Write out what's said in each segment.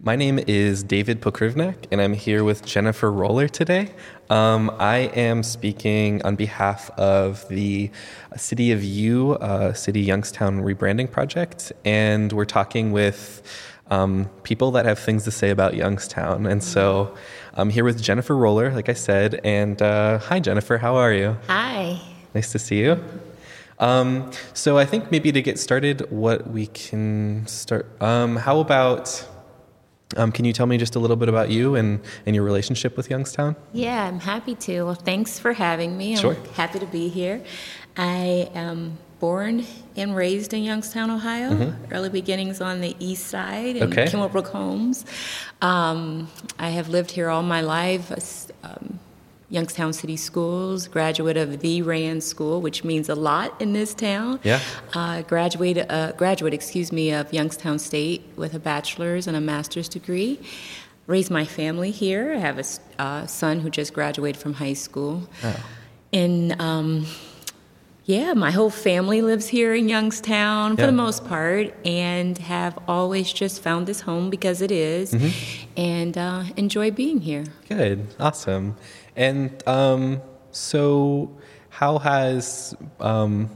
My name is David Pokrivnak, and I'm here with Jennifer Roller today. Um, I am speaking on behalf of the City of U, uh, City Youngstown rebranding project, and we're talking with um, people that have things to say about Youngstown. And so I'm here with Jennifer Roller, like I said, and uh, hi, Jennifer, how are you? Hi. Nice to see you. Um, so I think maybe to get started, what we can start. Um, how about? Um, can you tell me just a little bit about you and, and your relationship with Youngstown? Yeah, I'm happy to. Well, thanks for having me. I'm Sure. happy to be here. I am born and raised in Youngstown, Ohio. Early beginnings on the east side in Mm-hmm. Okay. Kenmore Homes. Um, I have lived here all my life. Um, Youngstown City Schools, graduate of the Rayen School, which means a lot in this town. Yeah. Uh, graduate, uh, graduate, excuse me, of Youngstown State with a bachelor's and a master's degree. Raised my family here. I have a uh, son who just graduated from high school. Oh. And um, yeah, my whole family lives here in Youngstown for Yeah. the most part, and have always just found this home because it is, Mm-hmm. and uh, enjoy being here. Good, awesome. And um, so, how has um,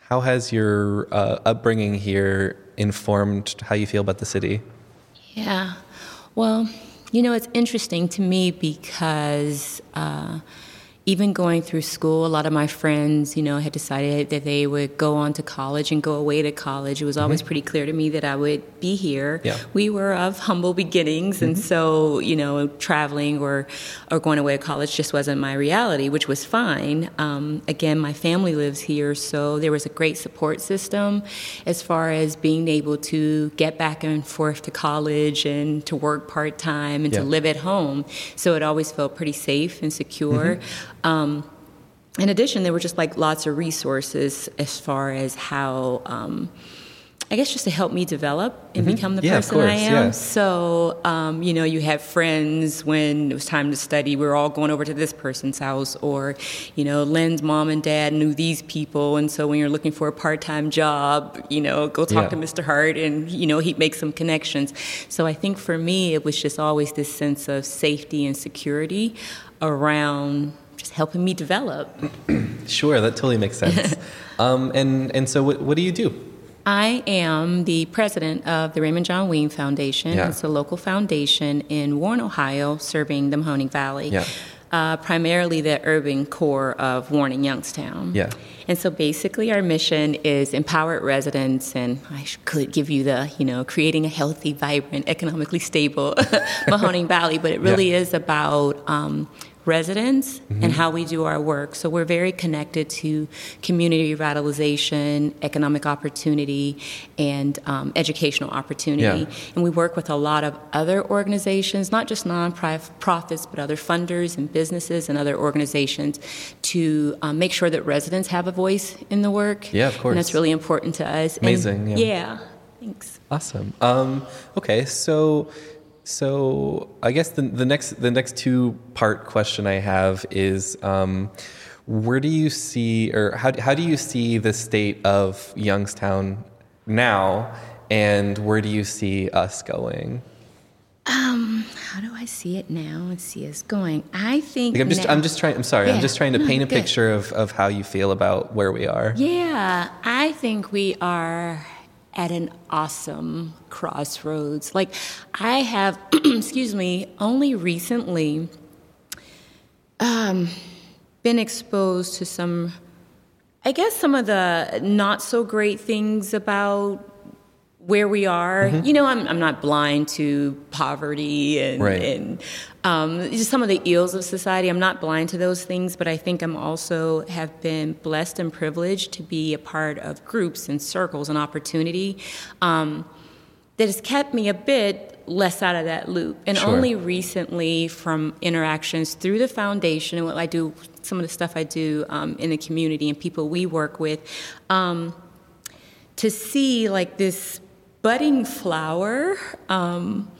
how has your uh, upbringing here informed how you feel about the city? Yeah. Well, you know, it's interesting to me because uh, even going through school, a lot of my friends, you know, had decided that they would go on to college and go away to college. It was always pretty clear to me that I would be here. Yeah. We were of humble beginnings, and so, you know, traveling or, or going away to college just wasn't my reality, which was fine. Um, again, my family lives here, so there was a great support system as far as being able to get back and forth to college and to work part time and Yeah. to live at home. So it always felt pretty safe and secure. Mm-hmm. Um, in addition, there were just like lots of resources as far as how. Um, I guess just to help me develop and become the Mm-hmm. Yeah, person I am. yeah. So, um, you know, you have friends when it was time to study, we were all going over to this person's house, or, you know, Lynn's mom and dad knew these people. And so when you're looking for a part time job, you know, go talk Yeah. to Mr. Hart and, you know, he'd make some connections. So I think for me, it was just always this sense of safety and security around just helping me develop. Sure, that totally makes sense. um, and and so, what, what do you do? I am the president of the Raymond John Wean Foundation. Yeah. It's a local foundation in Warren, Ohio, serving the Mahoning Valley. Yeah. Uh, primarily the urban core of Warren and Youngstown. Yeah. And so basically, our mission is empowered residents, and I could give you the, you know, creating a healthy, vibrant, economically stable Mahoning Valley, but it really is about um, residents and how we do our work. So we're very connected to community revitalization, economic opportunity, and um, educational opportunity. Yeah. And we work with a lot of other organizations, not just nonprofits, but other funders and businesses and other organizations to um, make sure that residents have a voice in the work. Yeah, of course. And that's really important to us. And- Amazing, yeah. yeah. Thanks. Awesome. Um, okay, so so I guess the, the next the next two part question I have is um, where do you see or how how do you see the state of Youngstown now, and where do you see us going? How do I see it now and see us going? I think Like I'm just now- I'm just trying I'm sorry I'm just trying to No, paint a good. picture of, of how you feel about where we are. Yeah, I think we are at an awesome crossroads. Like, I have, excuse me, only recently um, been exposed to some, I guess, some of the not so great things about where we are. Mm-hmm. You know, I'm, I'm not blind to poverty and, Right. and um, just some of the ills of society. I'm not blind to those things, but I think I'm also have been blessed and privileged to be a part of groups and circles and opportunity um, that has kept me a bit less out of that loop. And Sure. only recently, from interactions through the foundation and what I do, some of the stuff I do um, in the community and people we work with. Um, to see like this budding flower um,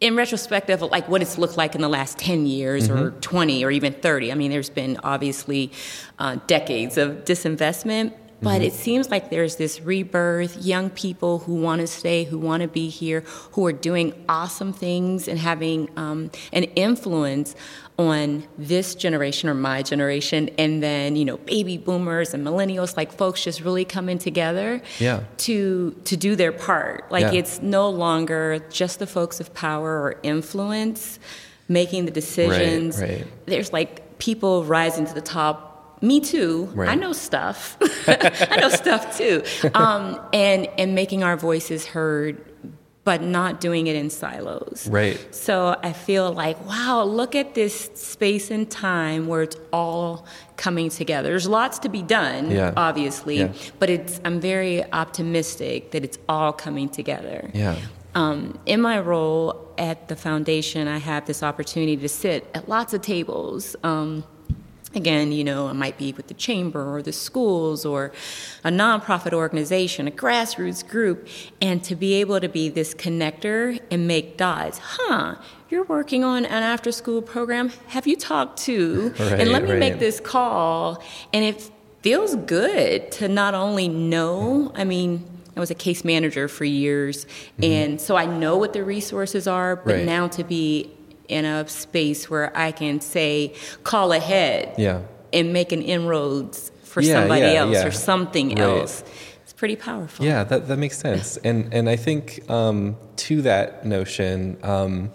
in retrospective of like what it's looked like in the last 10 years or 20 or even 30 i mean there's been obviously uh, decades of disinvestment but Mm-hmm. it seems like there's this rebirth, young people who want to stay, who want to be here, who are doing awesome things and having um, an influence on this generation or my generation, and then you know baby boomers and millennials, like folks just really coming together Yeah. to to do their part. Like Yeah. it's no longer just the folks of power or influence making the decisions. right. There's like people rising to the top. Me too. Right. I know stuff. I know stuff too. Um, and and making our voices heard, but not doing it in silos. Right. So I feel like, wow, look at this space and time where it's all coming together. There's lots to be done, Yeah. obviously, Yeah. but it's I'm very optimistic that it's all coming together. Yeah. Um, in my role at the foundation, I have this opportunity to sit at lots of tables. Um, again, you know, I might be with the chamber or the schools or a nonprofit organization, a grassroots group, and to be able to be this connector and make dots. Huh, you're working on an after school program. Have you talked to? and let Right, me make this call. And it feels good to not only know, I mean, I was a case manager for years, and so I know what the resources are, but Mm-hmm. Right. now to be in a space where I can say, call ahead Yeah. and make an inroads for Yeah, somebody yeah, else or something Right. else. It's pretty powerful. Yeah, that, that makes sense. And and I think um, to that notion, um,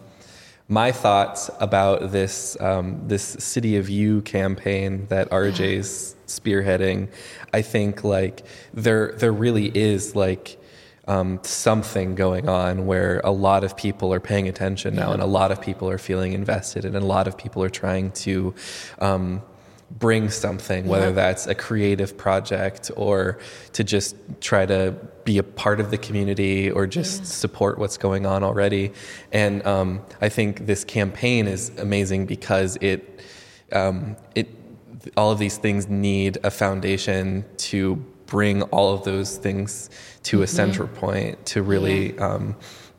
my thoughts about this um, this City of You campaign that RJ's spearheading, I think like there there really is like um, something going on where a lot of people are paying attention now, and a lot of people are feeling invested, and a lot of people are trying to. Um, bring something whether Yeah. that's a creative project or to just try to be a part of the community or just support what's going on already and um, i think this campaign is amazing because it um, it all of these things need a foundation to bring all of those things to a central point to really um,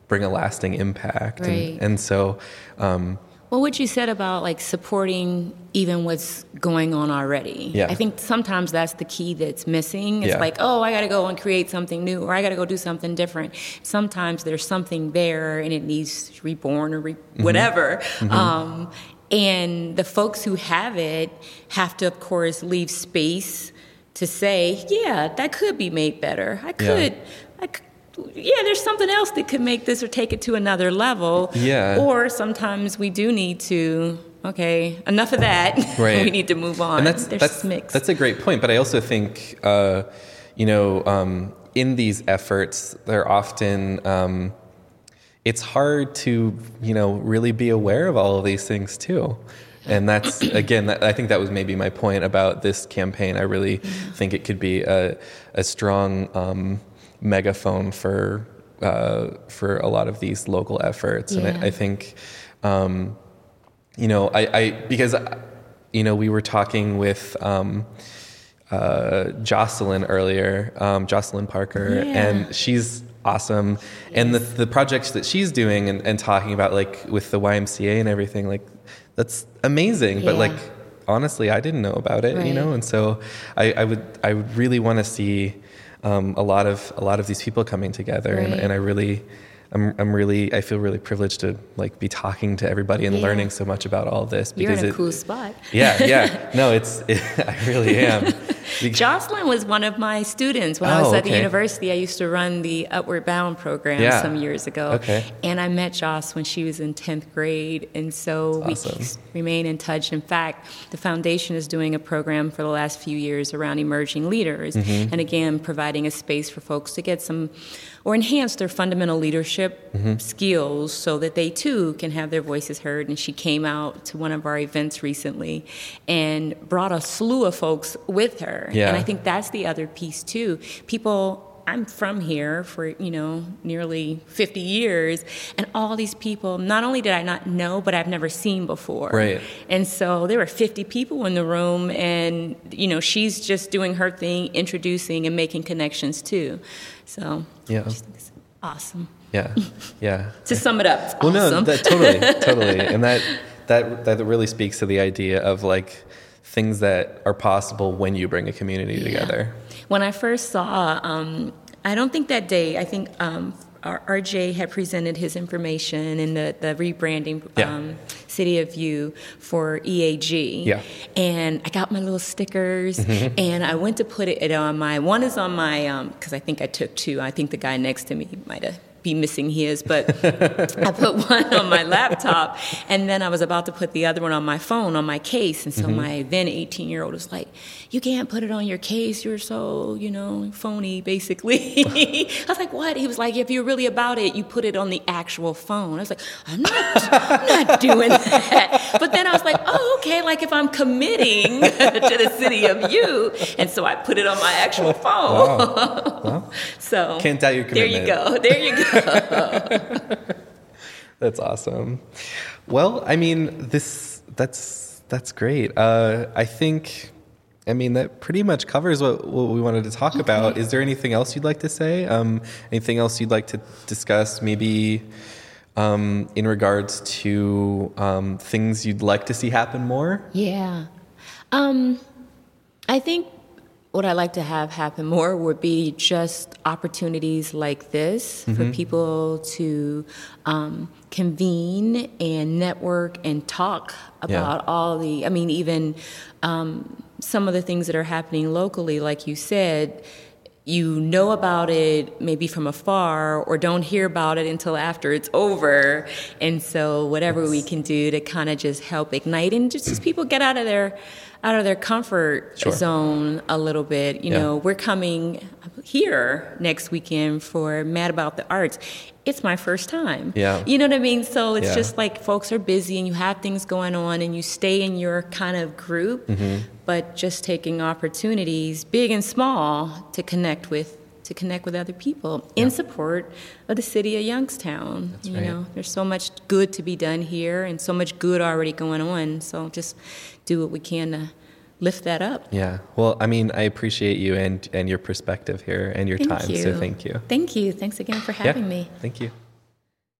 bring a lasting impact Right. and, and so um, Well, what you said about like supporting even what's going on already. Yeah. I think sometimes that's the key that's missing. It's Yeah. like, oh, I got to go and create something new or I got to go do something different. Sometimes there's something there and it needs reborn or re- Mm-hmm. whatever. Um, and the folks who have it have to, of course, leave space to say, yeah, that could be made better. I could. I could yeah, there's something else that could make this or take it to another level. Yeah. Or sometimes we do need to, okay, enough of that. Right. we need to move on. And that's There's that's mixed. that's a great point. But I also think, uh, you know, um, in these efforts, they're often um, it's hard to you know really be aware of all of these things too. And that's again, that, I think that was maybe my point about this campaign. I really think it could be a, a strong um, megaphone for uh, for a lot of these local efforts. And I, I think. Um, you know, I, I because you know we were talking with um, uh, Jocelyn earlier, um, Jocelyn Parker, Yeah. and she's awesome. And the the projects that she's doing and, and talking about, like with the YMCA and everything, like that's amazing. But like honestly, I didn't know about it, you know, and so I, I would I would really want to see um, a lot of a lot of these people coming together, and, Right. and I really. I'm, I'm really I feel really privileged to like be talking to everybody and Yeah. learning so much about all this You're because in a it, cool spot. yeah yeah no it's I really am Jocelyn was one of my students when I was Oh, at the university. I used to run the Upward Bound program Yeah. some years ago. Okay. And I met Joss when she was in 10th grade. And so we Awesome. remain in touch. In fact, the foundation is doing a program for the last few years around emerging leaders. Mm-hmm. And again, providing a space for folks to get some or enhance their fundamental leadership Mm-hmm. skills so that they too can have their voices heard. And she came out to one of our events recently and brought a slew of folks with her. Yeah. And I think that's the other piece too. People I'm from here for, you know, nearly 50 years and all these people not only did I not know but I've never seen before. Right. And so there were 50 people in the room and you know, she's just doing her thing, introducing and making connections too. So Yeah. I just think it's awesome. yeah yeah To sum it up, it's well awesome. no that totally totally and that that that really speaks to the idea of like things that are possible when you bring a community Yeah. together. When I first saw, um, I don't think that day, I think um, RJ had presented his information in the, the rebranding Yeah. um, City of You for EAG. Yeah. And I got my little stickers and I went to put it on my, one is on my, because I think I took two. I think the guy next to me might have be missing his, but I put one on my laptop and then I was about to put the other one on my phone on my case. And so mm-hmm. my then 18 year old was like, You can't put it on your case. You're so, you know, phony, basically. I was like, What? He was like, If you're really about it, you put it on the actual phone. I was like, I'm not, I'm not doing that. But then I was like, Oh, okay. Like if I'm committing to the city of you. And so I put it on my actual phone. Well, So Can't doubt your There you go. There you go. That's awesome. Well, I mean, this that's that's great. Uh, I think, I mean, that pretty much covers what, what we wanted to talk about. Is there anything else you'd like to say? Um, anything else you'd like to discuss? Maybe um, in regards to um, things you'd like to see happen more. Yeah. Um, I think what I'd like to have happen more would be just opportunities like this for people to um, convene and network and talk Yeah. about all the, I mean, even um, some of the things that are happening locally, like you said. You know about it maybe from afar, or don't hear about it until after it's over. And so, whatever we can do to kind of just help ignite and just, just people get out of their out of their comfort Sure. zone a little bit. You Yeah. know, we're coming here next weekend for Mad About the Arts. It's my first time. Yeah. You know what I mean? So it's Yeah. just like folks are busy and you have things going on and you stay in your kind of group, Mm-hmm. But just taking opportunities, big and small, to connect with to connect with other people in support of the city of Youngstown. That's you right. know, there's so much good to be done here and so much good already going on. So just do what we can to lift that up. Yeah. Well, I mean, I appreciate you and and your perspective here and your Thank time. you. So thank you. Thank you. Thanks again for having yeah. me. Thank you.